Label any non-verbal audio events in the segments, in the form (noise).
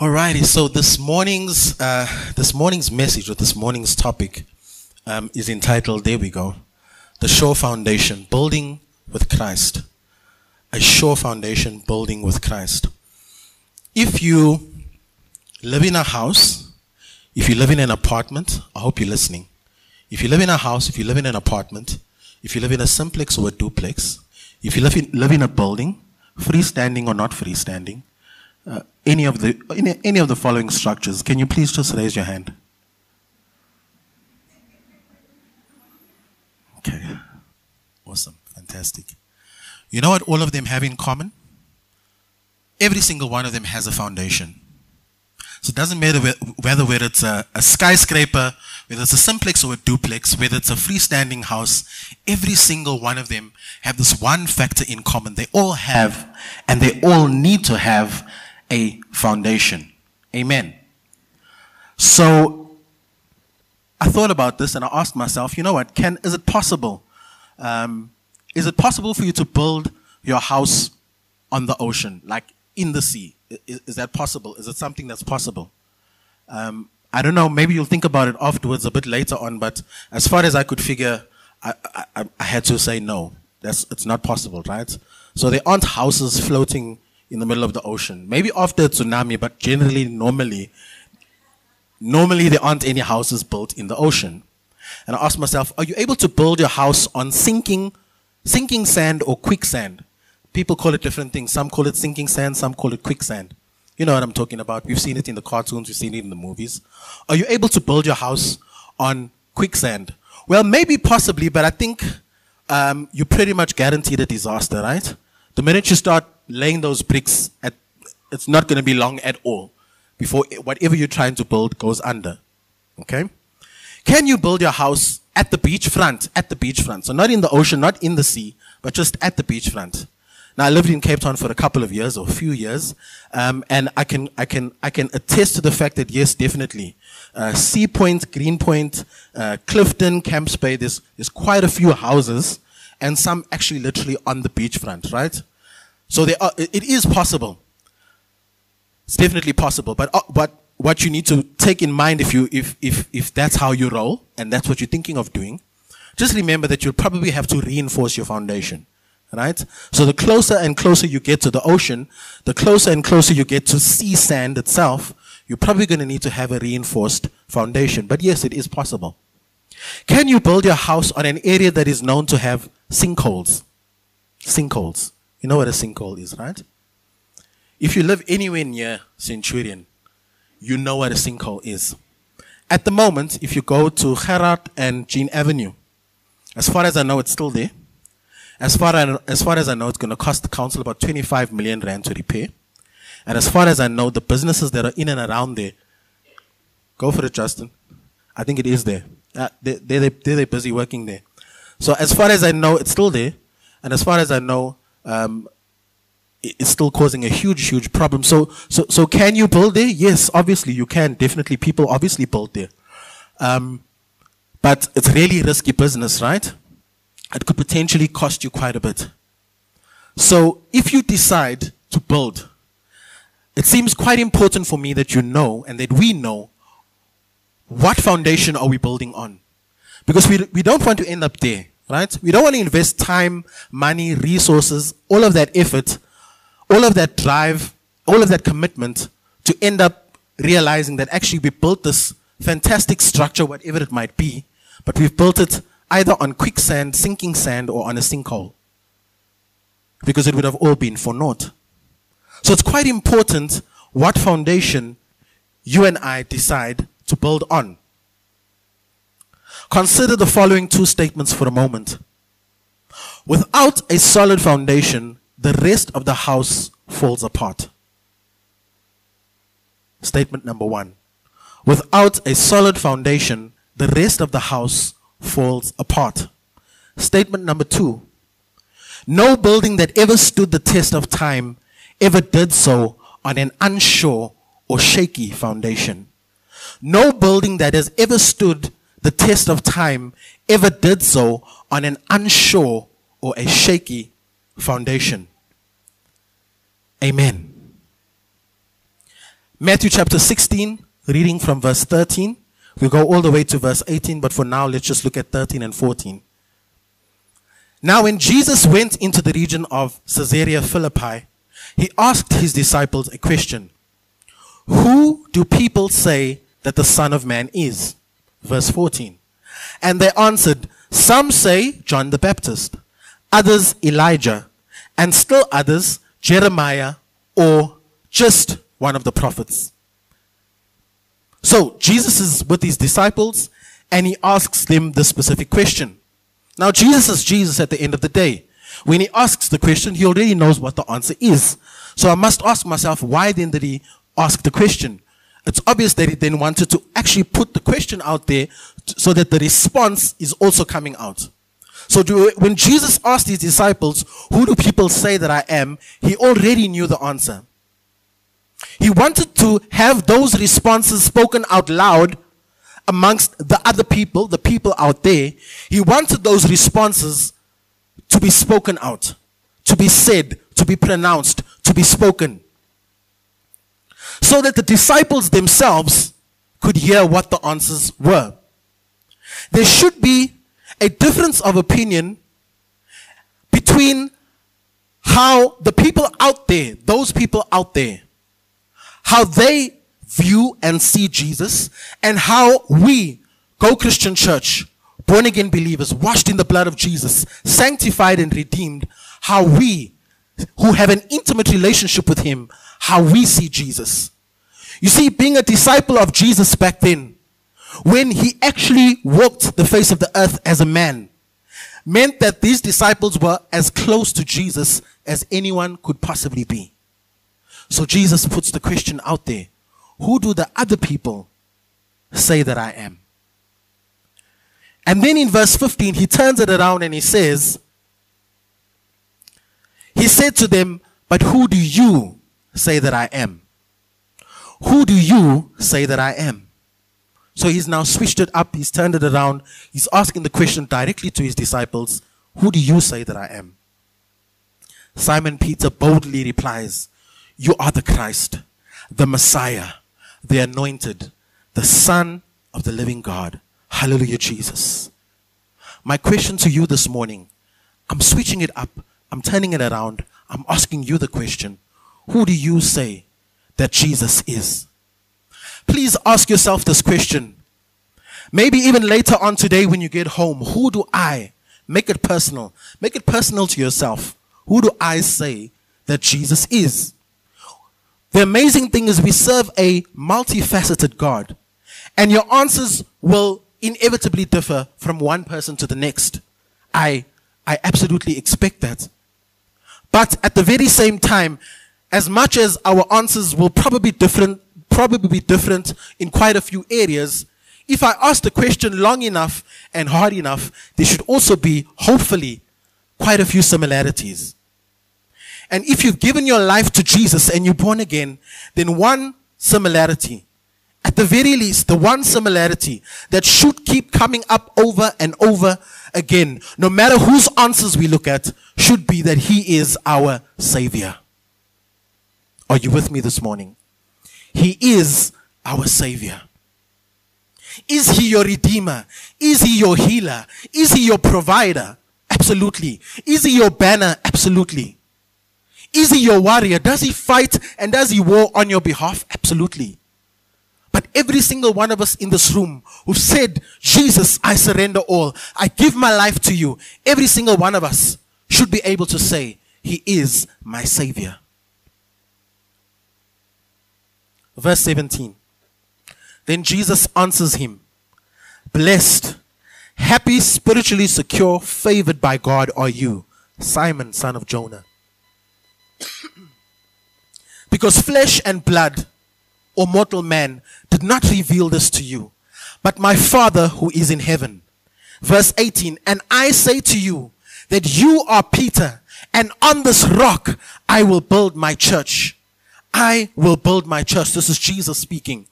Alrighty, so this morning's uh, this morning's message or this morning's topic um, is entitled. There we go, the sure foundation, building with Christ. A sure foundation, building with Christ. If you live in a house, if you live in an apartment, I hope you're listening. If you live in a house, if you live in an apartment, if you live in a simplex or a duplex, if you live in, live in a building, freestanding or not freestanding, uh, any of the any, any of the following structures, can you please just raise your hand? Okay. Awesome. Fantastic. You know what all of them have in common? Every single one of them has a foundation. So it doesn't matter whether, it's a, a skyscraper, whether it's a simplex or a duplex, whether it's a freestanding house, every single one of them have this one factor in common. They all have, and they all need to have a foundation. Amen. So I thought about this and I asked myself, you know what? Can is it possible? Um, is it possible for you to build your house on the ocean, like in the sea? Is, is that possible? Is it something that's possible? Um, I don't know. Maybe you'll think about it afterwards, a bit later on. But as far as I could figure, I, I, I had to say no. That's it's not possible, right? So there aren't houses floating in the middle of the ocean. Maybe after a tsunami, but generally, normally, normally there aren't any houses built in the ocean. And I asked myself, are you able to build your house on sinking, sinking sand or quicksand? People call it different things. Some call it sinking sand, some call it quicksand. You know what I'm talking about. We've seen it in the cartoons, we've seen it in the movies. Are you able to build your house on quicksand? Well, maybe possibly, but I think um, you pretty much guaranteed a disaster, right? The minute you start laying those bricks, at, it's not going to be long at all before whatever you're trying to build goes under. Okay? Can you build your house at the beachfront? At the beachfront. So not in the ocean, not in the sea, but just at the beachfront. Now I lived in Cape Town for a couple of years or a few years, um, and I can I can I can attest to the fact that yes, definitely, uh, Sea Point, Greenpoint, uh, Clifton, Camps Bay. There's there's quite a few houses, and some actually literally on the beachfront, right? So there are, it is possible. It's definitely possible. But, uh, but what you need to take in mind if you, if, if, if that's how you roll and that's what you're thinking of doing, just remember that you'll probably have to reinforce your foundation. Right? So the closer and closer you get to the ocean, the closer and closer you get to sea sand itself, you're probably going to need to have a reinforced foundation. But yes, it is possible. Can you build your house on an area that is known to have sinkholes? Sinkholes. You know what a sinkhole is, right? If you live anywhere near Centurion, you know what a sinkhole is. At the moment, if you go to Gerhard and Jean Avenue, as far as I know, it's still there. As far as, as far as I know, it's going to cost the council about 25 million rand to repair. And as far as I know, the businesses that are in and around there, go for it, Justin. I think it is there. Uh, they, they, they, they're busy working there. So as far as I know, it's still there. And as far as I know, um, it's still causing a huge, huge problem. So, so, so can you build there? Yes, obviously you can. Definitely, people obviously build there. Um, but it's really risky business, right? It could potentially cost you quite a bit. So, if you decide to build, it seems quite important for me that you know and that we know what foundation are we building on. Because we, we don't want to end up there right? We don't want to invest time, money, resources, all of that effort, all of that drive, all of that commitment to end up realizing that actually we built this fantastic structure, whatever it might be, but we've built it either on quicksand, sinking sand, or on a sinkhole. Because it would have all been for naught. So it's quite important what foundation you and I decide to build on. Consider the following two statements for a moment. Without a solid foundation, the rest of the house falls apart. Statement number one. Without a solid foundation, the rest of the house falls apart. Statement number two. No building that ever stood the test of time ever did so on an unsure or shaky foundation. No building that has ever stood the test of time ever did so on an unsure or a shaky foundation. Amen. Matthew chapter 16, reading from verse 13. We go all the way to verse 18, but for now, let's just look at 13 and 14. Now, when Jesus went into the region of Caesarea Philippi, he asked his disciples a question Who do people say that the Son of Man is? Verse 14. And they answered, Some say John the Baptist, others Elijah, and still others Jeremiah or just one of the prophets. So Jesus is with his disciples and he asks them the specific question. Now, Jesus is Jesus at the end of the day. When he asks the question, he already knows what the answer is. So I must ask myself, why then did he ask the question? It's obvious that he then wanted to actually put the question out there so that the response is also coming out. So do, when Jesus asked his disciples, who do people say that I am? He already knew the answer. He wanted to have those responses spoken out loud amongst the other people, the people out there. He wanted those responses to be spoken out, to be said, to be pronounced, to be spoken. So that the disciples themselves could hear what the answers were. There should be a difference of opinion between how the people out there, those people out there, how they view and see Jesus, and how we, Go Christian Church, born again believers, washed in the blood of Jesus, sanctified and redeemed, how we, who have an intimate relationship with Him, how we see Jesus. You see, being a disciple of Jesus back then, when he actually walked the face of the earth as a man, meant that these disciples were as close to Jesus as anyone could possibly be. So Jesus puts the question out there Who do the other people say that I am? And then in verse 15, he turns it around and he says, He said to them, But who do you say that I am? Who do you say that I am? So he's now switched it up, he's turned it around, he's asking the question directly to his disciples Who do you say that I am? Simon Peter boldly replies, You are the Christ, the Messiah, the anointed, the Son of the living God. Hallelujah, Jesus. My question to you this morning, I'm switching it up, I'm turning it around, I'm asking you the question Who do you say that Jesus is? Please ask yourself this question. Maybe even later on today when you get home, who do I, make it personal, make it personal to yourself. Who do I say that Jesus is? The amazing thing is we serve a multifaceted God and your answers will inevitably differ from one person to the next. I, I absolutely expect that. But at the very same time, as much as our answers will probably different, probably be different in quite a few areas, if I ask the question long enough and hard enough, there should also be, hopefully, quite a few similarities. And if you've given your life to Jesus and you're born again, then one similarity, at the very least, the one similarity that should keep coming up over and over again, no matter whose answers we look at, should be that He is our Savior. Are you with me this morning? He is our Savior. Is He your Redeemer? Is He your healer? Is He your provider? Absolutely. Is He your banner? Absolutely. Is He your warrior? Does He fight and does He war on your behalf? Absolutely. But every single one of us in this room who said, Jesus, I surrender all. I give my life to you. Every single one of us should be able to say, He is my Savior. Verse 17. Then Jesus answers him, Blessed, happy, spiritually secure, favored by God are you, Simon, son of Jonah. Because flesh and blood, or mortal man, did not reveal this to you, but my Father who is in heaven. Verse 18, And I say to you that you are Peter, and on this rock I will build my church I will build my church. This is Jesus speaking.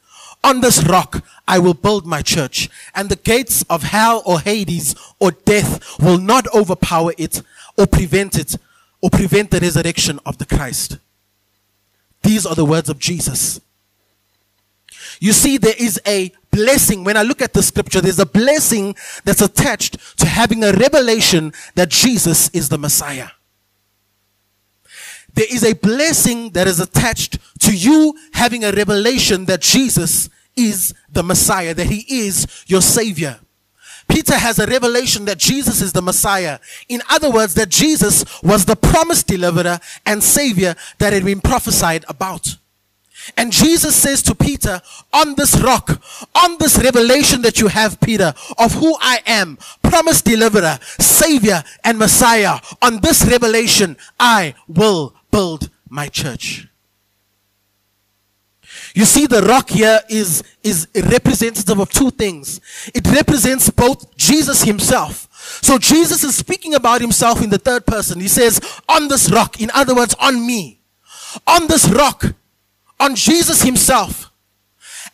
On this rock I will build my church, and the gates of hell or Hades or death will not overpower it or prevent it or prevent the resurrection of the Christ. These are the words of Jesus. You see, there is a blessing. When I look at the scripture, there's a blessing that's attached to having a revelation that Jesus is the Messiah. There is a blessing that is attached to you having a revelation that Jesus is the Messiah, that He is your Savior. Peter has a revelation that Jesus is the Messiah. In other words, that Jesus was the promised deliverer and Savior that had been prophesied about. And Jesus says to Peter, on this rock, on this revelation that you have, Peter, of who I am, promised deliverer, savior, and Messiah, on this revelation, I will build my church. You see, the rock here is, is representative of two things. It represents both Jesus himself. So Jesus is speaking about himself in the third person. He says, on this rock, in other words, on me. On this rock, on Jesus himself,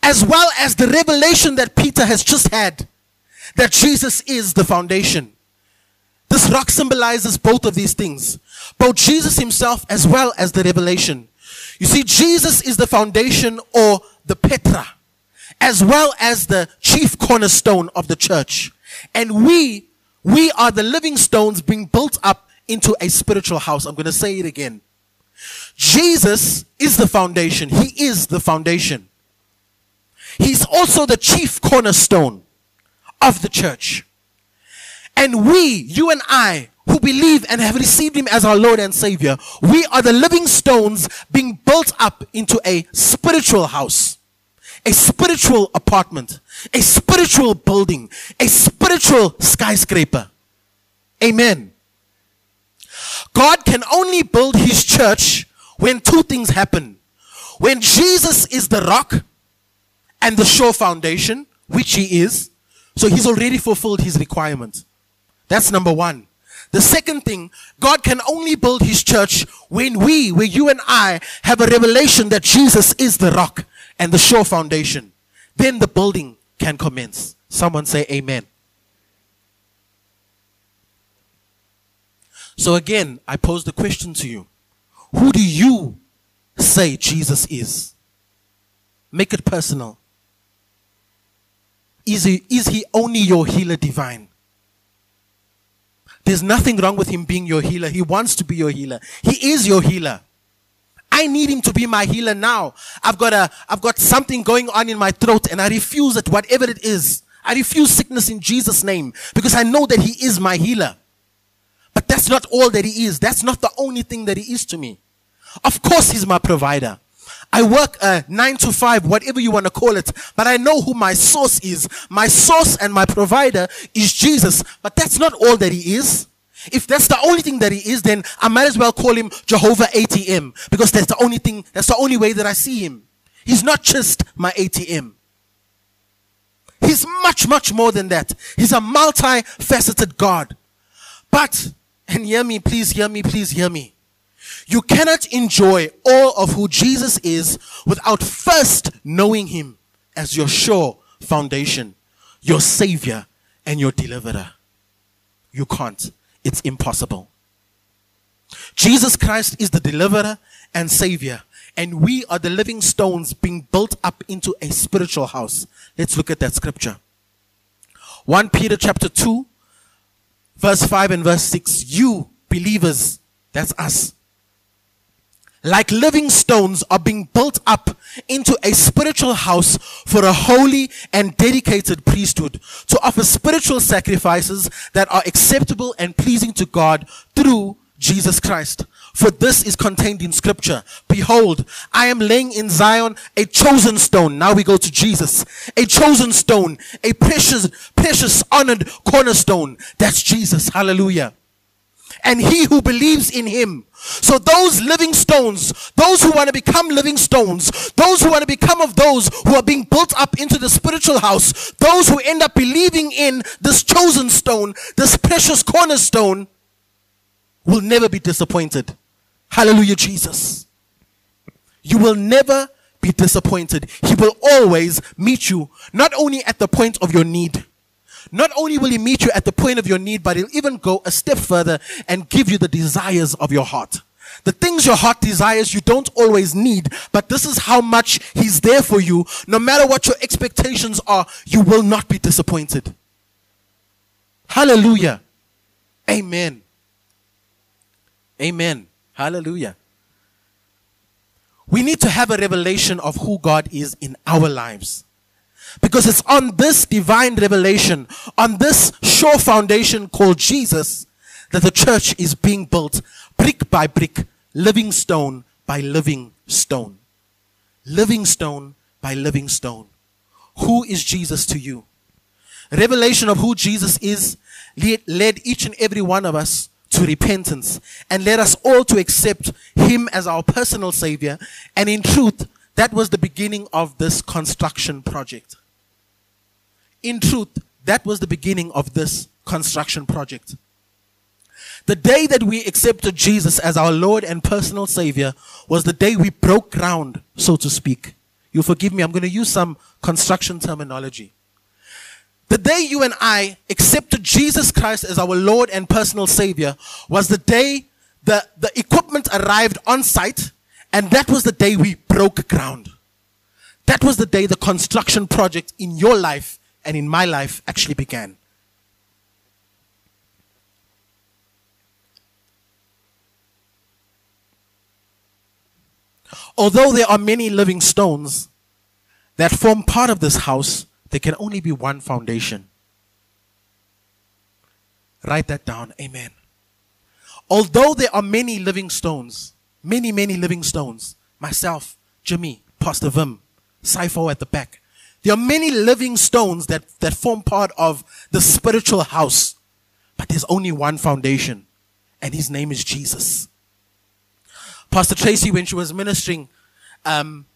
as well as the revelation that Peter has just had that Jesus is the foundation. This rock symbolizes both of these things, both Jesus himself as well as the revelation. You see, Jesus is the foundation or the Petra, as well as the chief cornerstone of the church. And we, we are the living stones being built up into a spiritual house. I'm going to say it again. Jesus is the foundation. He is the foundation. He's also the chief cornerstone of the church. And we, you and I, who believe and have received him as our Lord and Savior, we are the living stones being built up into a spiritual house, a spiritual apartment, a spiritual building, a spiritual skyscraper. Amen. God can only build his church when two things happen. When Jesus is the rock and the sure foundation, which he is, so he's already fulfilled his requirement. That's number one. The second thing, God can only build his church when we, where you and I, have a revelation that Jesus is the rock and the sure foundation. Then the building can commence. Someone say amen. So again, I pose the question to you. Who do you say Jesus is? Make it personal. Is he, is he only your healer divine? There's nothing wrong with him being your healer. He wants to be your healer. He is your healer. I need him to be my healer now. I've got a, I've got something going on in my throat and I refuse it, whatever it is. I refuse sickness in Jesus' name because I know that he is my healer. But that's not all that he is. That's not the only thing that he is to me. Of course, he's my provider. I work a uh, nine to five, whatever you want to call it, but I know who my source is. My source and my provider is Jesus, but that's not all that he is. If that's the only thing that he is, then I might as well call him Jehovah ATM because that's the only thing, that's the only way that I see him. He's not just my ATM. He's much, much more than that. He's a multifaceted God. But, and hear me, please hear me, please hear me. You cannot enjoy all of who Jesus is without first knowing him as your sure foundation, your savior, and your deliverer. You can't. It's impossible. Jesus Christ is the deliverer and savior, and we are the living stones being built up into a spiritual house. Let's look at that scripture. 1 Peter chapter 2, verse 5 and verse 6. You believers, that's us, like living stones are being built up into a spiritual house for a holy and dedicated priesthood to offer spiritual sacrifices that are acceptable and pleasing to God through Jesus Christ. For this is contained in scripture. Behold, I am laying in Zion a chosen stone. Now we go to Jesus. A chosen stone, a precious, precious honored cornerstone. That's Jesus. Hallelujah and he who believes in him. So those living stones, those who want to become living stones, those who want to become of those who are being built up into the spiritual house, those who end up believing in this chosen stone, this precious cornerstone, will never be disappointed. Hallelujah, Jesus. You will never be disappointed. He will always meet you, not only at the point of your need. Not only will he meet you at the point of your need, but he'll even go a step further and give you the desires of your heart. The things your heart desires you don't always need, but this is how much He's there for you. No matter what your expectations are, you will not be disappointed. Hallelujah. Amen. Amen. Hallelujah. We need to have a revelation of who God is in our lives. Because it's on this divine revelation, on this sure foundation called Jesus, that the church is being built brick by brick, living stone by living stone. Living stone by living stone. Who is Jesus to you? Revelation of who Jesus is led each and every one of us to repentance and led us all to accept him as our personal savior. And in truth, that was the beginning of this construction project. In truth, that was the beginning of this construction project. The day that we accepted Jesus as our Lord and personal Savior was the day we broke ground, so to speak. You'll forgive me, I'm going to use some construction terminology. The day you and I accepted Jesus Christ as our Lord and personal Savior was the day the, the equipment arrived on site, and that was the day we broke ground. That was the day the construction project in your life and in my life actually began. Although there are many living stones that form part of this house, there can only be one foundation. Write that down. Amen. Although there are many living stones, many, many living stones, myself, Jimmy, Pastor Vim, Sipho at the back, there are many living stones that, that form part of the spiritual house, but there's only one foundation, and his name is Jesus. Pastor Tracy, when she was ministering, um,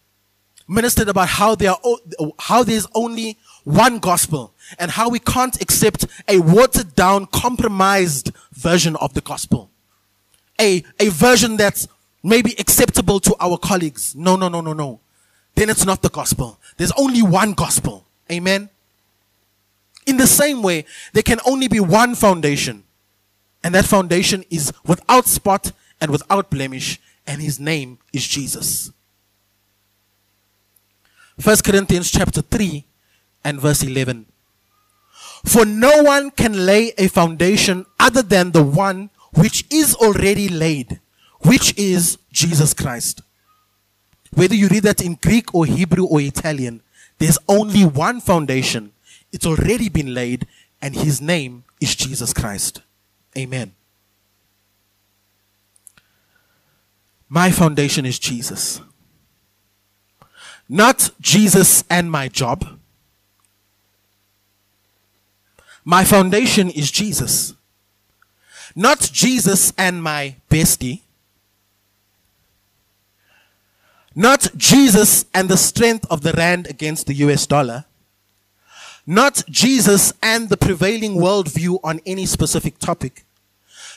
ministered about how there are, how there's only one gospel and how we can't accept a watered down, compromised version of the gospel. A, a version that's maybe acceptable to our colleagues. No, no, no, no, no. Then it's not the gospel. There's only one gospel. Amen. In the same way, there can only be one foundation. And that foundation is without spot and without blemish and his name is Jesus. 1 Corinthians chapter 3 and verse 11. For no one can lay a foundation other than the one which is already laid, which is Jesus Christ. Whether you read that in Greek or Hebrew or Italian, there's only one foundation. It's already been laid, and his name is Jesus Christ. Amen. My foundation is Jesus. Not Jesus and my job. My foundation is Jesus. Not Jesus and my bestie. Not Jesus and the strength of the rand against the US dollar. Not Jesus and the prevailing worldview on any specific topic.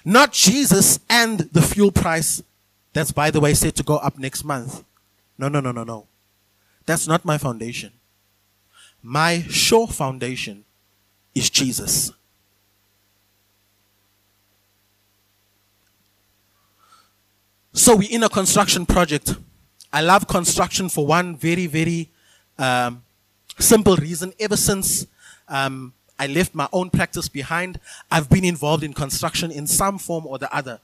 Not Jesus and the fuel price that's, by the way, said to go up next month. No, no, no, no, no. That's not my foundation. My sure foundation is Jesus. So we're in a construction project. I love construction for one very, very um, simple reason. Ever since um, I left my own practice behind, I've been involved in construction in some form or the other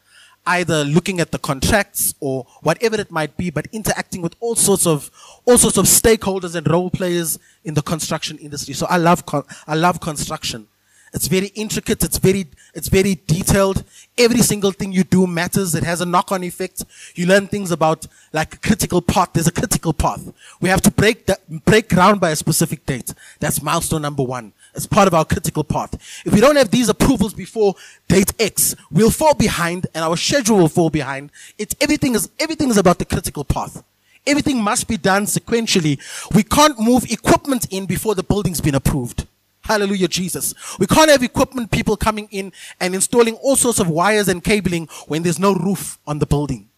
either looking at the contracts or whatever it might be, but interacting with all sorts of all sorts of stakeholders and role players in the construction industry. So I love I love construction. It's very intricate. It's very it's very detailed. Every single thing you do matters. It has a knock-on effect. You learn things about like a critical path. There's a critical path. We have to break that break ground by a specific date. That's milestone number one It's part of our critical path. If we don't have these approvals before date X, we'll fall behind and our schedule will fall behind. It's everything is, everything is about the critical path. Everything must be done sequentially. We can't move equipment in before the building's been approved. Hallelujah, Jesus. We can't have equipment people coming in and installing all sorts of wires and cabling when there's no roof on the building.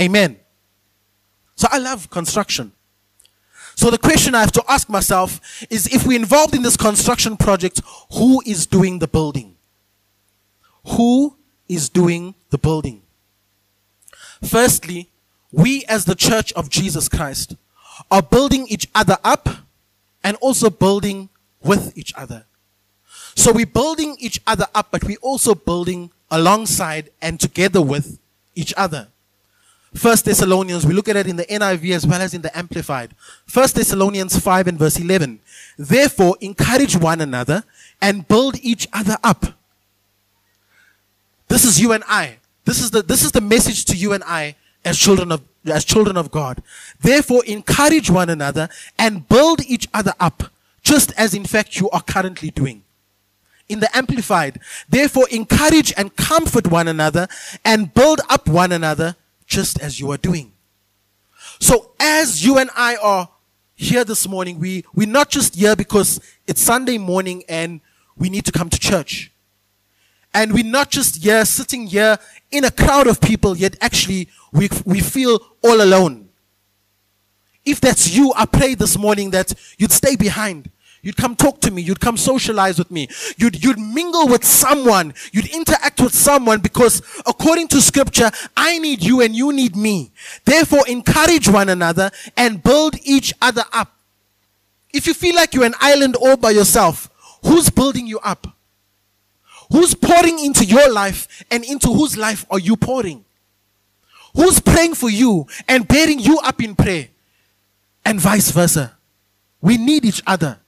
Amen. So I love construction. So the question I have to ask myself is if we're involved in this construction project, who is doing the building? Who is doing the building? Firstly, we as the church of Jesus Christ are building each other up and also building with each other. So we're building each other up, but we're also building alongside and together with each other. First Thessalonians, we look at it in the NIV as well as in the Amplified. First Thessalonians 5 and verse 11. Therefore, encourage one another and build each other up. This is you and I. This is the, this is the message to you and I as children of, as children of God. Therefore, encourage one another and build each other up, just as in fact you are currently doing in the Amplified. Therefore, encourage and comfort one another and build up one another just as you are doing. So, as you and I are here this morning, we, we're not just here because it's Sunday morning and we need to come to church. And we're not just here sitting here in a crowd of people, yet actually we, we feel all alone. If that's you, I pray this morning that you'd stay behind You'd come talk to me. You'd come socialize with me. You'd, you'd mingle with someone. You'd interact with someone because according to scripture, I need you and you need me. Therefore, encourage one another and build each other up. If you feel like you're an island all by yourself, who's building you up? Who's pouring into your life and into whose life are you pouring? Who's praying for you and bearing you up in prayer? And vice versa. We need each other.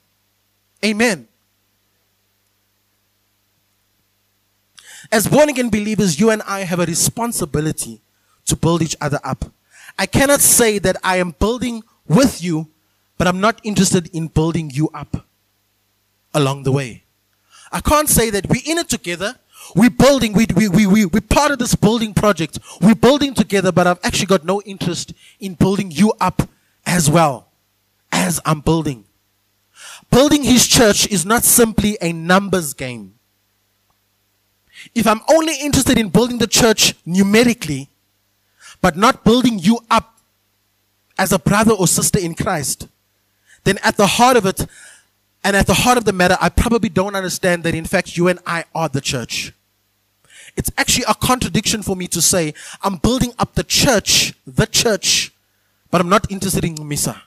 Amen. As born again believers, you and I have a responsibility to build each other up. I cannot say that I am building with you, but I'm not interested in building you up along the way. I can't say that we're in it together. We're building, we, we, we, we, we're part of this building project. We're building together, but I've actually got no interest in building you up as well as I'm building. Building his church is not simply a numbers game. If I'm only interested in building the church numerically, but not building you up as a brother or sister in Christ, then at the heart of it, and at the heart of the matter, I probably don't understand that in fact you and I are the church. It's actually a contradiction for me to say I'm building up the church, the church, but I'm not interested in Misa.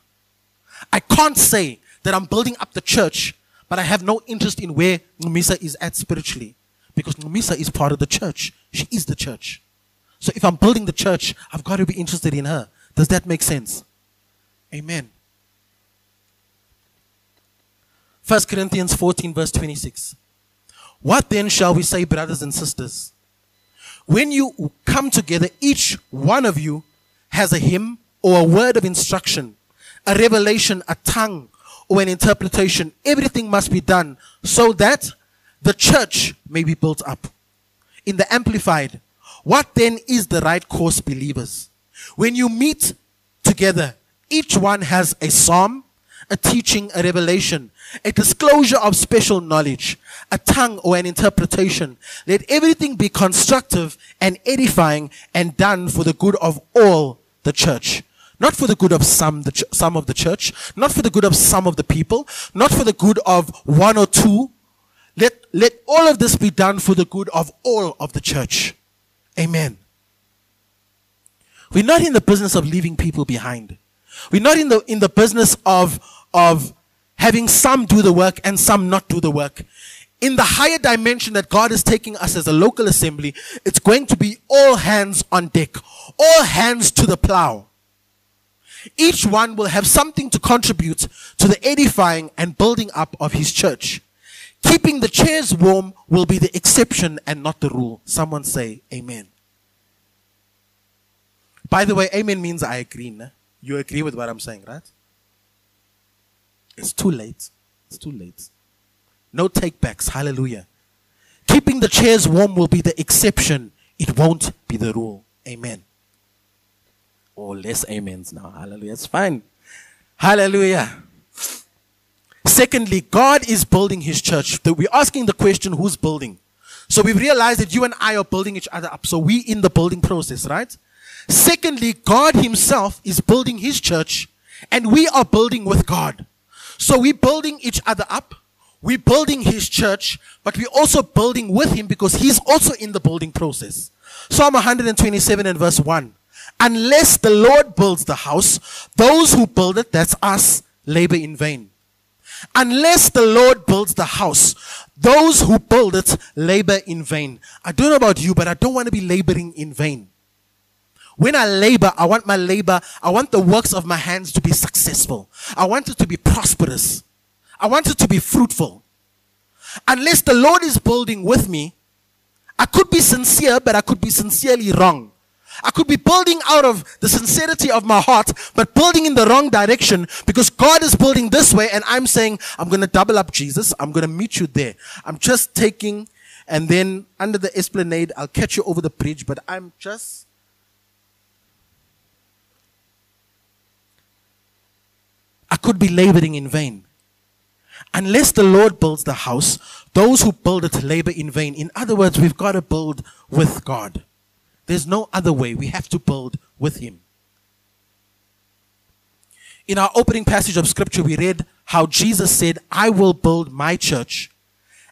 I can't say that I'm building up the church, but I have no interest in where Numisa is at spiritually. Because Numisa is part of the church. She is the church. So if I'm building the church, I've got to be interested in her. Does that make sense? Amen. 1 Corinthians 14, verse 26. What then shall we say, brothers and sisters? When you come together, each one of you has a hymn or a word of instruction, a revelation, a tongue, or an interpretation. Everything must be done so that the church may be built up. In the Amplified, what then is the right course, believers? When you meet together, each one has a psalm, a teaching, a revelation, a disclosure of special knowledge, a tongue or an interpretation. Let everything be constructive and edifying and done for the good of all the church. Not for the good of some, ch- some of the church, not for the good of some of the people, not for the good of one or two. Let, let all of this be done for the good of all of the church. Amen. We're not in the business of leaving people behind. We're not in the, in the business of, of having some do the work and some not do the work. In the higher dimension that God is taking us as a local assembly, it's going to be all hands on deck, all hands to the plow. Each one will have something to contribute to the edifying and building up of his church. Keeping the chairs warm will be the exception and not the rule. Someone say amen. By the way, amen means I agree. You agree with what I'm saying, right? It's too late. It's too late. No takebacks. Hallelujah. Keeping the chairs warm will be the exception. It won't be the rule. Amen or less amens now. Hallelujah. It's fine. Hallelujah. Secondly, God is building his church. We're asking the question, who's building? So we've realized that you and I are building each other up. So we in the building process, right? Secondly, God himself is building his church And we are building with God. So we're building each other up. We're building his church, but we're also building with him because he's also in the building process. Psalm 127 and verse 1. Unless the Lord builds the house, those who build it, that's us, labor in vain. Unless the Lord builds the house, those who build it labor in vain. I don't know about you, but I don't want to be laboring in vain. When I labor, I want my labor, I want the works of my hands to be successful. I want it to be prosperous. I want it to be fruitful. Unless the Lord is building with me, I could be sincere, but I could be sincerely wrong. I could be building out of the sincerity of my heart, but building in the wrong direction because God is building this way and I'm saying, I'm going to double up Jesus. I'm going to meet you there. I'm just taking and then under the esplanade, I'll catch you over the bridge, but I'm just. I could be laboring in vain. Unless the Lord builds the house, those who build it labor in vain. In other words, we've got to build with God. There's no other way. We have to build with Him. In our opening passage of Scripture, we read how Jesus said, I will build my church,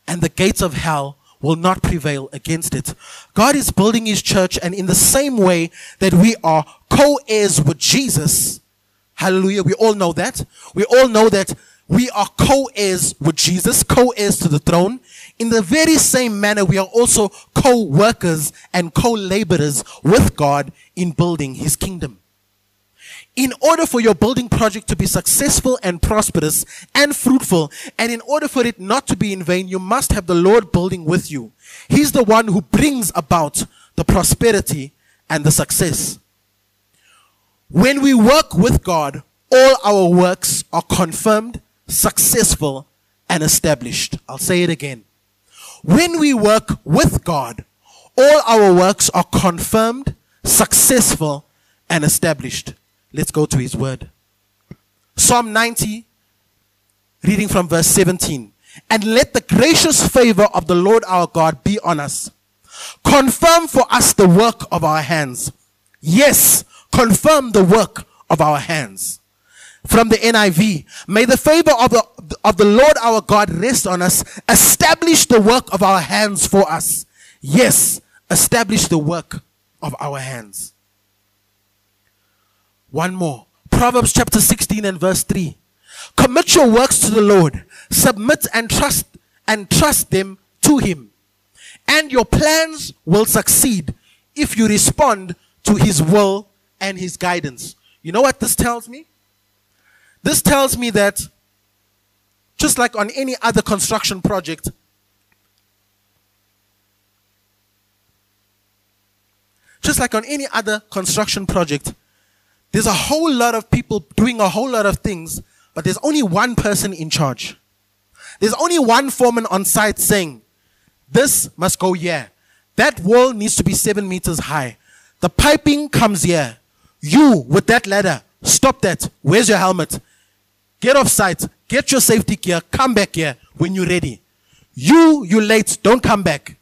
and the gates of hell will not prevail against it. God is building His church, and in the same way that we are co heirs with Jesus, hallelujah, we all know that. We all know that we are co-heirs with Jesus, co-heirs to the throne. In the very same manner, we are also co-workers and co-laborers with God in building his kingdom. In order for your building project to be successful and prosperous and fruitful, and in order for it not to be in vain, you must have the Lord building with you. He's the one who brings about the prosperity and the success. When we work with God, all our works are confirmed successful, and established. I'll say it again. When we work with God, all our works are confirmed, successful, and established. Let's go to his word. Psalm 90, reading from verse 17. And let the gracious favor of the Lord our God be on us. Confirm for us the work of our hands. Yes, confirm the work of our hands from the NIV. May the favor of the, of the Lord our God rest on us. Establish the work of our hands for us. Yes, establish the work of our hands. One more. Proverbs chapter 16 and verse 3. Commit your works to the Lord. Submit and trust and trust them to him. And your plans will succeed if you respond to his will and his guidance. You know what this tells me? This tells me that just like on any other construction project, just like on any other construction project, there's a whole lot of people doing a whole lot of things, but there's only one person in charge. There's only one foreman on site saying, this must go here. That wall needs to be seven meters high. The piping comes here. You, with that ladder, stop that. Where's your helmet? Get off site. Get your safety gear. Come back here when you're ready. You, you late. Don't come back.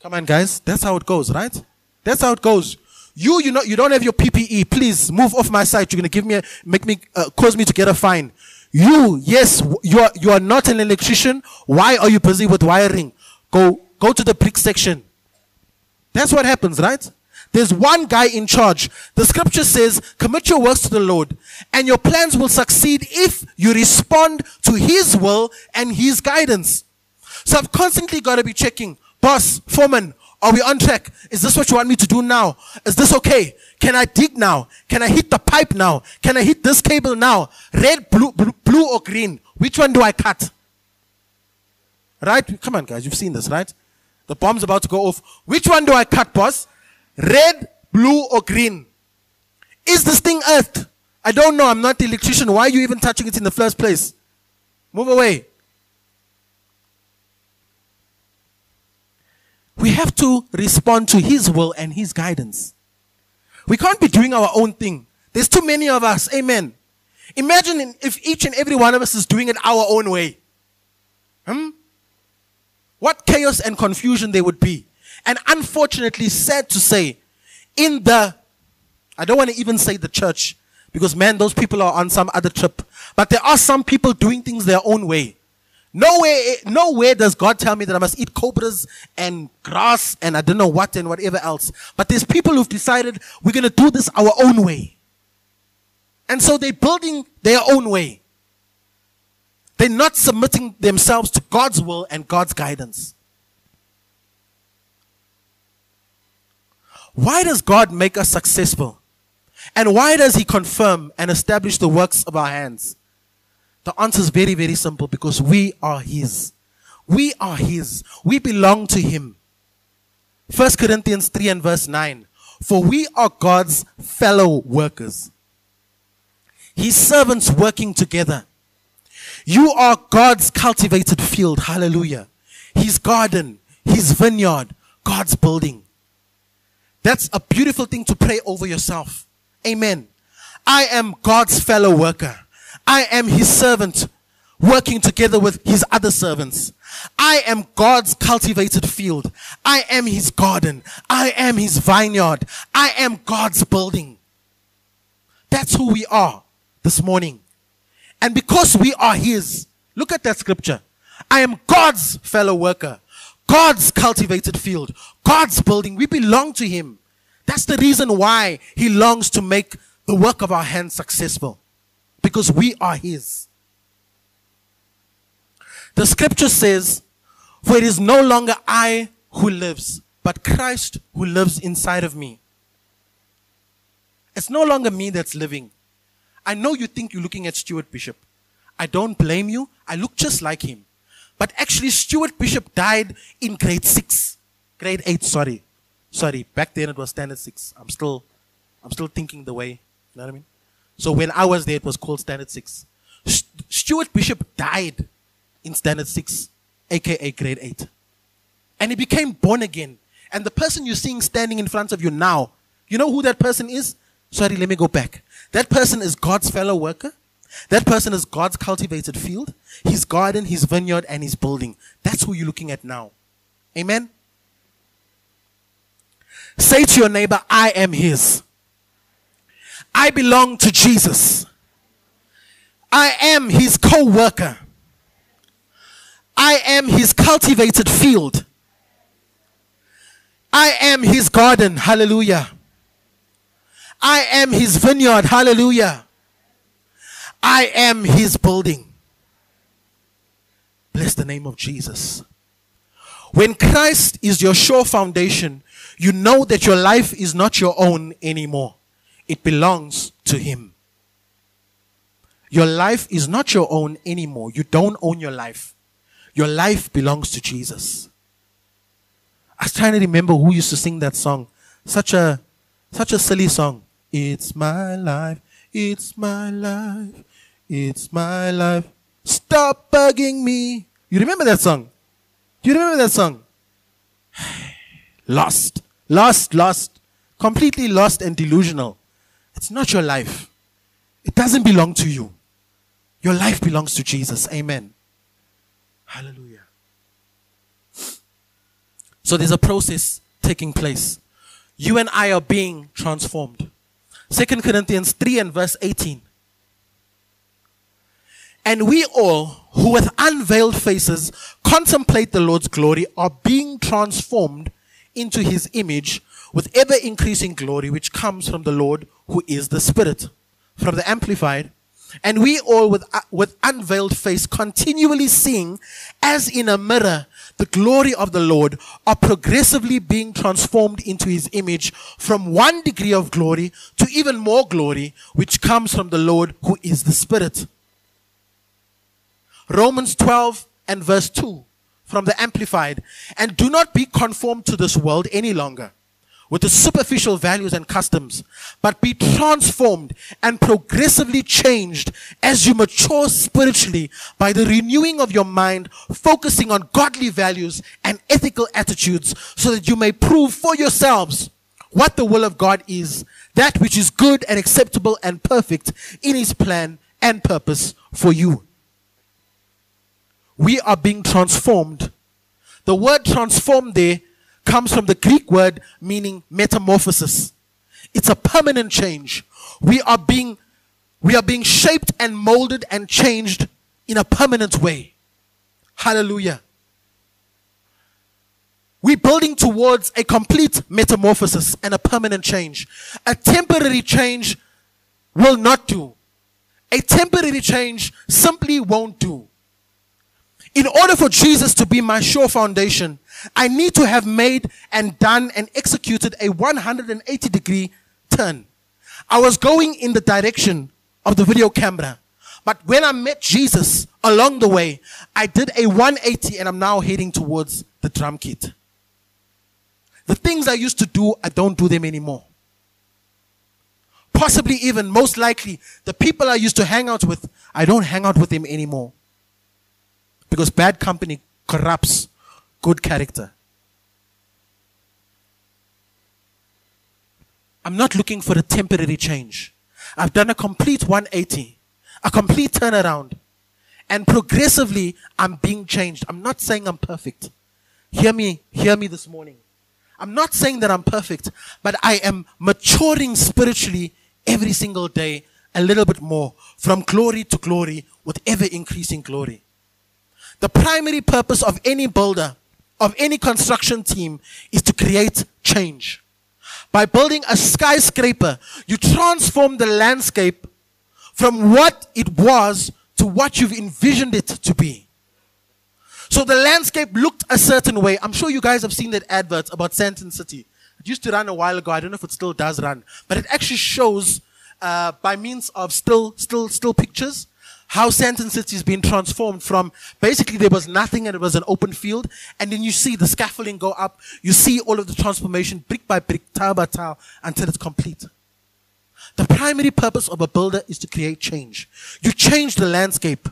Come on, guys. That's how it goes, right? That's how it goes. You, you know, you don't have your PPE. Please move off my site. You're gonna give me, a, make me, uh, cause me to get a fine. You, yes, you are, you are not an electrician. Why are you busy with wiring? Go, go to the brick section. That's what happens, right? There's one guy in charge. The scripture says, commit your works to the Lord and your plans will succeed if you respond to his will and his guidance. So I've constantly got to be checking, boss, foreman, are we on track? Is this what you want me to do now? Is this okay? Can I dig now? Can I hit the pipe now? Can I hit this cable now? Red, blue, blue, blue or green? Which one do I cut? Right? Come on, guys. You've seen this, right? The bomb's about to go off. Which one do I cut, boss? Red, blue, or green? Is this thing earth? I don't know. I'm not the electrician. Why are you even touching it in the first place? Move away. We have to respond to His will and His guidance. We can't be doing our own thing. There's too many of us. Amen. Imagine if each and every one of us is doing it our own way. Hmm? What chaos and confusion there would be. And unfortunately, sad to say, in the, I don't want to even say the church, Because man, those people are on some other trip. But there are some people doing things their own way. Nowhere, nowhere does God tell me that I must eat cobras and grass and I don't know what and whatever else. But there's people who've decided we're going to do this our own way. And so they're building their own way. They're not submitting themselves to God's will and God's guidance. Why does God make us successful? And why does He confirm and establish the works of our hands? The answer is very, very simple because we are His. We are His. We belong to Him. 1 Corinthians 3 and verse 9. For we are God's fellow workers. His servants working together. You are God's cultivated field. Hallelujah. His garden, His vineyard, God's building. That's a beautiful thing to pray over yourself. Amen. I am God's fellow worker. I am his servant working together with his other servants. I am God's cultivated field. I am his garden. I am his vineyard. I am God's building. That's who we are this morning. And because we are his, look at that scripture. I am God's fellow worker, God's cultivated field, God's building. We belong to him. That's the reason why he longs to make the work of our hands successful because we are His. The scripture says, For it is no longer I who lives, but Christ who lives inside of me. It's no longer me that's living. I know you think you're looking at Stuart Bishop. I don't blame you. I look just like him. But actually, Stuart Bishop died in grade six, grade eight, sorry. Sorry, back then it was standard six. I'm still, I'm still thinking the way, you know what I mean? So when I was there, it was called Standard 6. Stuart Bishop died in Standard 6, aka grade 8. And he became born again. And the person you're seeing standing in front of you now, you know who that person is? Sorry, let me go back. That person is God's fellow worker. That person is God's cultivated field, his garden, his vineyard, and his building. That's who you're looking at now. Amen? Say to your neighbor, I am his. I belong to Jesus. I am his co worker. I am his cultivated field. I am his garden. Hallelujah. I am his vineyard. Hallelujah. I am his building. Bless the name of Jesus. When Christ is your sure foundation, you know that your life is not your own anymore. It belongs to Him. Your life is not your own anymore. You don't own your life. Your life belongs to Jesus. I was trying to remember who used to sing that song. Such a such a silly song. It's my life. It's my life. It's my life. Stop bugging me. You remember that song? Do you remember that song? (sighs) lost. Lost, lost. Completely lost and delusional. It's not your life. It doesn't belong to you. Your life belongs to Jesus. Amen. Hallelujah. So there's a process taking place. You and I are being transformed. Second Corinthians 3 and verse 18. And we all, who with unveiled faces contemplate the Lord's glory, are being transformed into his image with ever increasing glory, which comes from the Lord who is the Spirit. From the Amplified. And we all with, uh, with unveiled face continually seeing as in a mirror the glory of the Lord are progressively being transformed into his image from one degree of glory to even more glory, which comes from the Lord who is the Spirit. Romans 12 and verse 2 from the Amplified. And do not be conformed to this world any longer with the superficial values and customs, but be transformed and progressively changed as you mature spiritually by the renewing of your mind, focusing on godly values and ethical attitudes so that you may prove for yourselves what the will of God is, that which is good and acceptable and perfect in his plan and purpose for you. We are being transformed. The word transformed there comes from the Greek word meaning metamorphosis. It's a permanent change. We are being We are being shaped and molded and changed in a permanent way. Hallelujah. We're building towards a complete metamorphosis and a permanent change. A temporary change will not do. A temporary change simply won't do. In order for Jesus to be my sure foundation, I need to have made and done and executed a 180 degree turn. I was going in the direction of the video camera. But when I met Jesus along the way, I did a 180 and I'm now heading towards the drum kit. The things I used to do, I don't do them anymore. Possibly even, most likely, the people I used to hang out with, I don't hang out with them anymore. Because bad company corrupts good character. I'm not looking for a temporary change. I've done a complete 180, a complete turnaround. And progressively, I'm being changed. I'm not saying I'm perfect. Hear me, hear me this morning. I'm not saying that I'm perfect, but I am maturing spiritually every single day a little bit more from glory to glory with ever increasing glory. The primary purpose of any builder, of any construction team is to create change. By building a skyscraper, you transform the landscape from what it was to what you've envisioned it to be. So the landscape looked a certain way. I'm sure you guys have seen that advert about Sandton City. It used to run a while ago. I don't know if it still does run, but it actually shows uh, by means of still, still, still pictures how Sandton City has been transformed from basically there was nothing and it was an open field. And then you see the scaffolding go up. You see all of the transformation brick by brick, tile by tile until it's complete. The primary purpose of a builder is to create change. You change the landscape.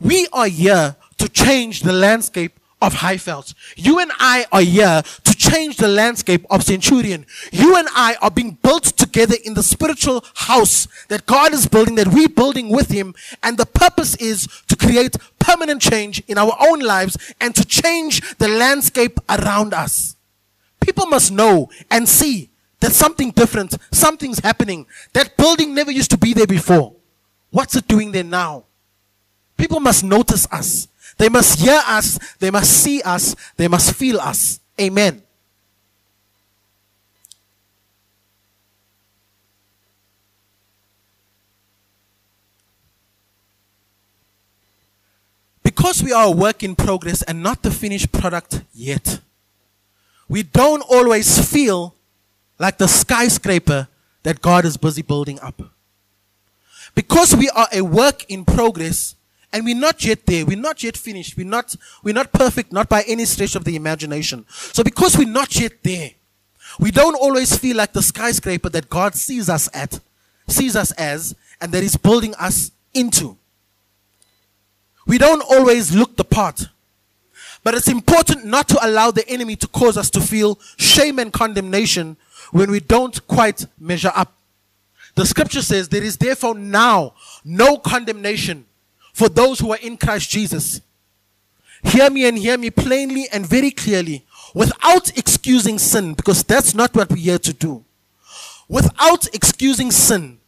We are here to change the landscape of Highveld. You and I are here to change the landscape of Centurion. You and I are being built together in the spiritual house that God is building, that we're building with Him. And the purpose is to create permanent change in our own lives and to change the landscape around us. People must know and see that something different, something's happening. That building never used to be there before. What's it doing there now? People must notice us. They must hear us. They must see us. They must feel us. Amen. Because we are a work in progress and not the finished product yet, we don't always feel like the skyscraper that God is busy building up. Because we are a work in progress, and we're not yet there. We're not yet finished. We're not, we're not perfect, not by any stretch of the imagination. So because we're not yet there, we don't always feel like the skyscraper that God sees us at, sees us as, and that He's building us into. We don't always look the part. But it's important not to allow the enemy to cause us to feel shame and condemnation when we don't quite measure up. The scripture says, There is therefore now no condemnation for those who are in Christ Jesus. Hear me and hear me plainly and very clearly without excusing sin, because that's not what we're here to do. Without excusing sin,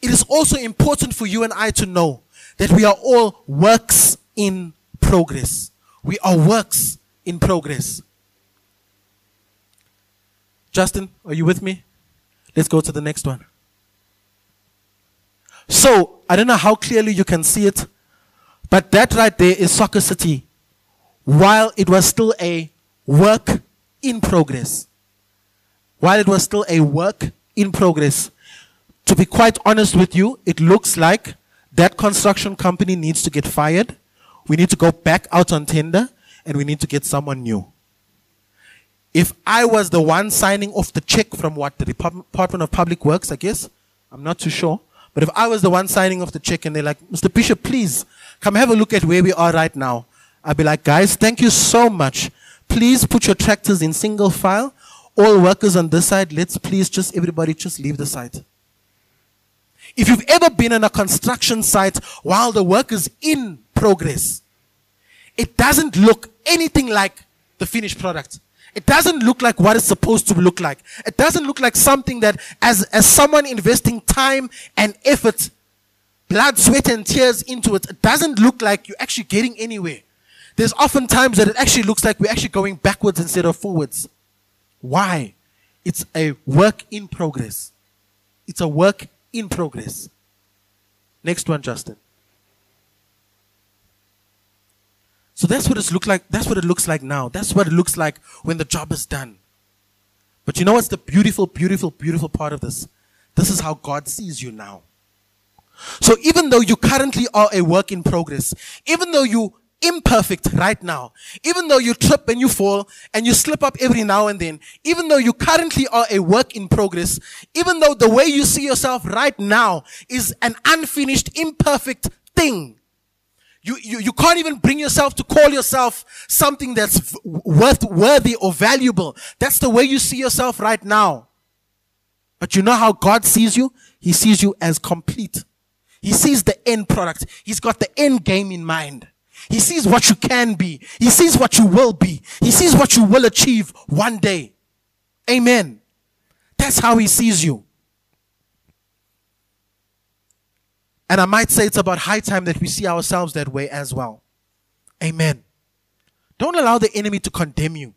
it is also important for you and I to know that we are all works in progress. We are works in progress. Justin, are you with me? Let's go to the next one. So, I don't know how clearly you can see it, but that right there is Soccer City while it was still a work in progress. While it was still a work in progress. To be quite honest with you, it looks like that construction company needs to get fired. We need to go back out on tender and we need to get someone new. If I was the one signing off the check from what the Department of Public Works, I guess, I'm not too sure. But if I was the one signing off the check and they're like, Mr. Bishop, please come have a look at where we are right now. I'd be like, guys, thank you so much. Please put your tractors in single file. All workers on this side, let's please just everybody just leave the site. If you've ever been on a construction site while the work is in progress, it doesn't look anything like the finished product. It doesn't look like what it's supposed to look like. It doesn't look like something that as, as someone investing time and effort blood, sweat, and tears into it, it doesn't look like you're actually getting anywhere. There's often times that it actually looks like we're actually going backwards instead of forwards. Why? It's a work in progress. It's a work in progress. Next one, Justin. So that's what it looks like. That's what it looks like now. That's what it looks like when the job is done. But you know what's the beautiful, beautiful, beautiful part of this? This is how God sees you now. So even though you currently are a work in progress, even though you imperfect right now, even though you trip and you fall and you slip up every now and then, even though you currently are a work in progress, even though the way you see yourself right now is an unfinished, imperfect thing, you, you, you can't even bring yourself to call yourself something that's worth, worthy or valuable. That's the way you see yourself right now. But you know how God sees you? He sees you as complete. He sees the end product. He's got the end game in mind. He sees what you can be. He sees what you will be. He sees what you will achieve one day. Amen. That's how he sees you. And I might say it's about high time that we see ourselves that way as well. Amen. Don't allow the enemy to condemn you.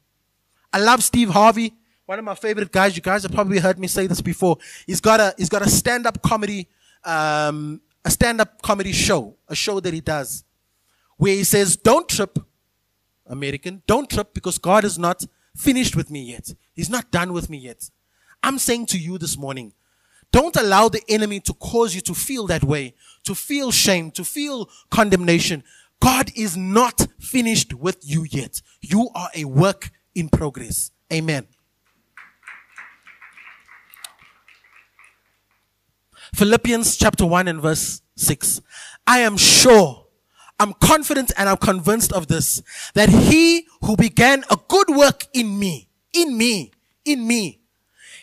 I love Steve Harvey, one of my favorite guys. You guys have probably heard me say this before. He's got a he's got a stand-up comedy um, a stand-up comedy show, a show that he does, where he says, "Don't trip, American, don't trip because God is not finished with me yet. He's not done with me yet." I'm saying to you this morning, don't allow the enemy to cause you to feel that way, to feel shame, to feel condemnation. God is not finished with you yet. You are a work in progress. Amen. Philippians chapter 1 and verse 6. I am sure, I'm confident and I'm convinced of this, that he who began a good work in me, in me, in me,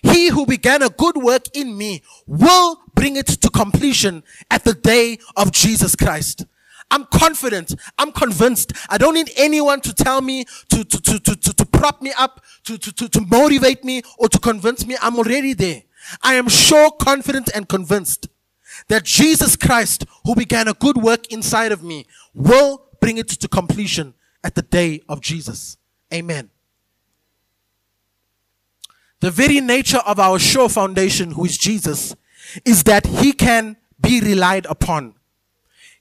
he who began a good work in me will bring it to completion at the day of Jesus Christ. I'm confident. I'm convinced. I don't need anyone to tell me, to, to, to, to, to, to prop me up, to, to, to, to motivate me or to convince me. I'm already there. I am sure, confident, and convinced that Jesus Christ, who began a good work inside of me, will bring it to completion at the day of Jesus. Amen. The very nature of our sure foundation, who is Jesus, is that he can be relied upon.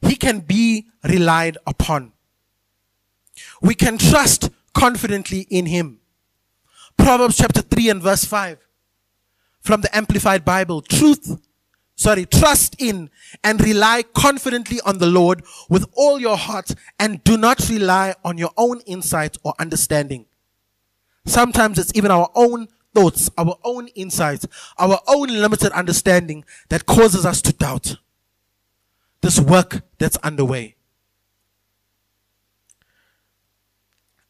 He can be relied upon. We can trust confidently in him. Proverbs chapter 3 and verse 5 from the Amplified Bible. Truth, sorry, trust in and rely confidently on the Lord with all your heart and do not rely on your own insight or understanding. Sometimes it's even our own thoughts, our own insights, our own limited understanding that causes us to doubt this work that's underway.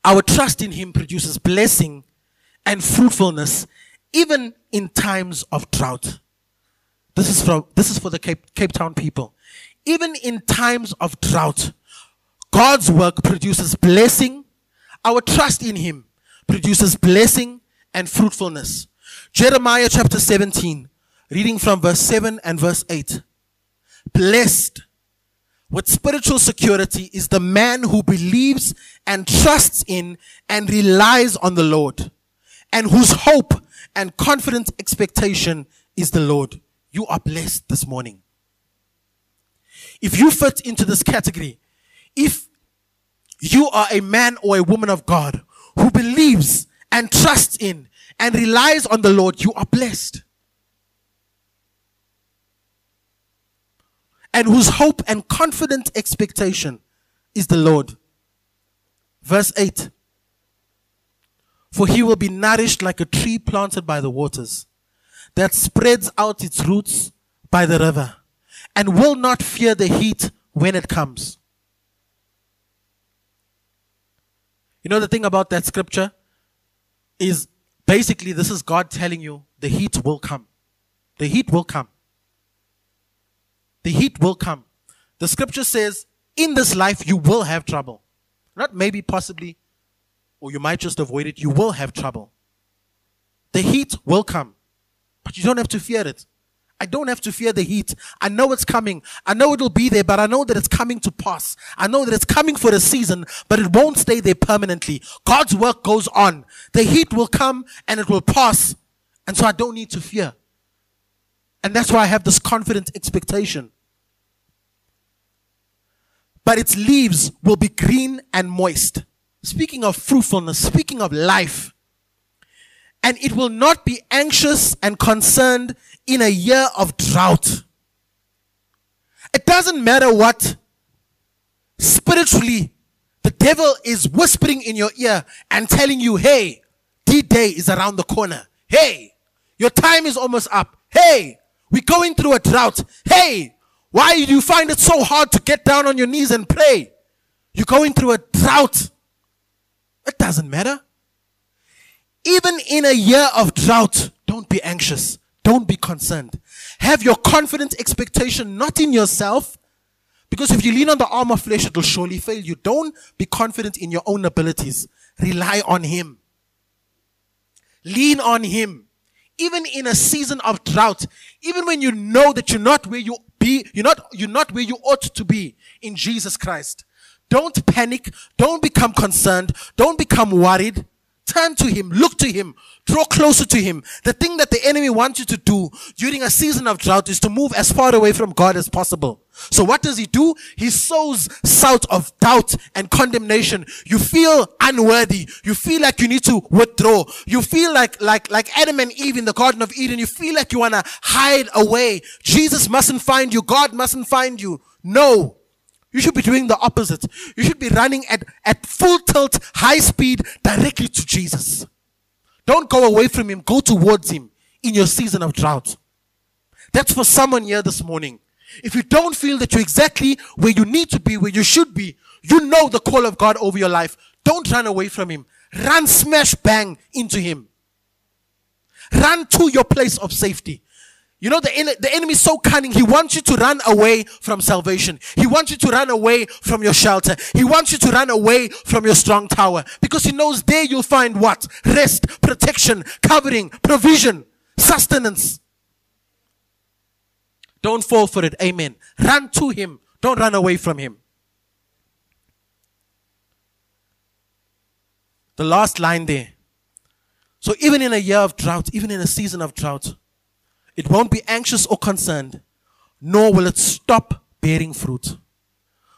Our trust in Him produces blessing and fruitfulness even in times of drought. This is for, this is for the Cape, Cape Town people. Even in times of drought, God's work produces blessing. Our trust in Him produces blessing and fruitfulness. Jeremiah chapter 17, reading from verse 7 and verse 8. Blessed with spiritual security is the man who believes and trusts in and relies on the Lord and whose hope and confident expectation is the Lord. You are blessed this morning. If you fit into this category, if you are a man or a woman of God who believes and trusts in and relies on the Lord, you are blessed. And whose hope and confident expectation is the Lord. Verse 8 for he will be nourished like a tree planted by the waters that spreads out its roots by the river and will not fear the heat when it comes. You know, the thing about that scripture is basically this is God telling you the heat will come. The heat will come. The heat will come. The scripture says, in this life you will have trouble. Not maybe, possibly, or you might just avoid it, you will have trouble. The heat will come, but you don't have to fear it. I don't have to fear the heat. I know it's coming. I know it'll be there, but I know that it's coming to pass. I know that it's coming for a season, but it won't stay there permanently. God's work goes on. The heat will come and it will pass. And so I don't need to fear. And that's why I have this confident expectation. But its leaves will be green and moist. Speaking of fruitfulness, speaking of life, and it will not be anxious and concerned in a year of drought. It doesn't matter what spiritually the devil is whispering in your ear and telling you, hey, D day is around the corner. Hey, your time is almost up. Hey, we're going through a drought. Hey, why do you find it so hard to get down on your knees and pray? You're going through a drought. It doesn't matter. Even in a year of drought, don't be anxious. Don't be concerned. Have your confident expectation not in yourself, because if you lean on the arm of flesh, it will surely fail you. Don't be confident in your own abilities. Rely on Him. Lean on Him. Even in a season of drought, even when you know that you're not where you be, you're not, you're not where you ought to be in Jesus Christ. Don't panic. Don't become concerned. Don't become worried. Turn to Him, look to Him, draw closer to Him. The thing that the enemy wants you to do during a season of drought is to move as far away from God as possible. So what does he do? He sows salt of doubt and condemnation. You feel unworthy. You feel like you need to withdraw. You feel like, like, like Adam and Eve in the Garden of Eden. You feel like you want to hide away. Jesus mustn't find you. God mustn't find you. No. You should be doing the opposite. You should be running at, at full tilt, high speed, directly to Jesus. Don't go away from Him. Go towards Him in your season of drought. That's for someone here this morning. If you don't feel that you're exactly where you need to be, where you should be, you know the call of God over your life. Don't run away from Him. Run smash bang into Him. Run to your place of safety. You know, the, the enemy is so cunning. He wants you to run away from salvation. He wants you to run away from your shelter. He wants you to run away from your strong tower because he knows there you'll find what? Rest, protection, covering, provision, sustenance. Don't fall for it. Amen. Run to him. Don't run away from him. The last line there. So even in a year of drought, even in a season of drought, it won't be anxious or concerned, nor will it stop bearing fruit.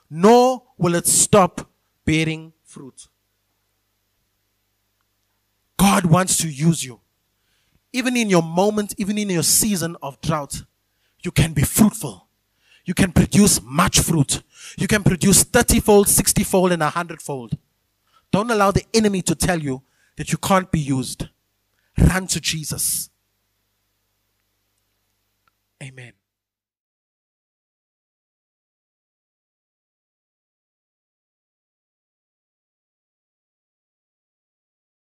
Nor will it stop bearing fruit. God wants to use you. Even in your moment, even in your season of drought, you can be fruitful. You can produce much fruit. You can produce 30 fold, 60 fold, and 100 fold. Don't allow the enemy to tell you that you can't be used. Run to Jesus. Amen.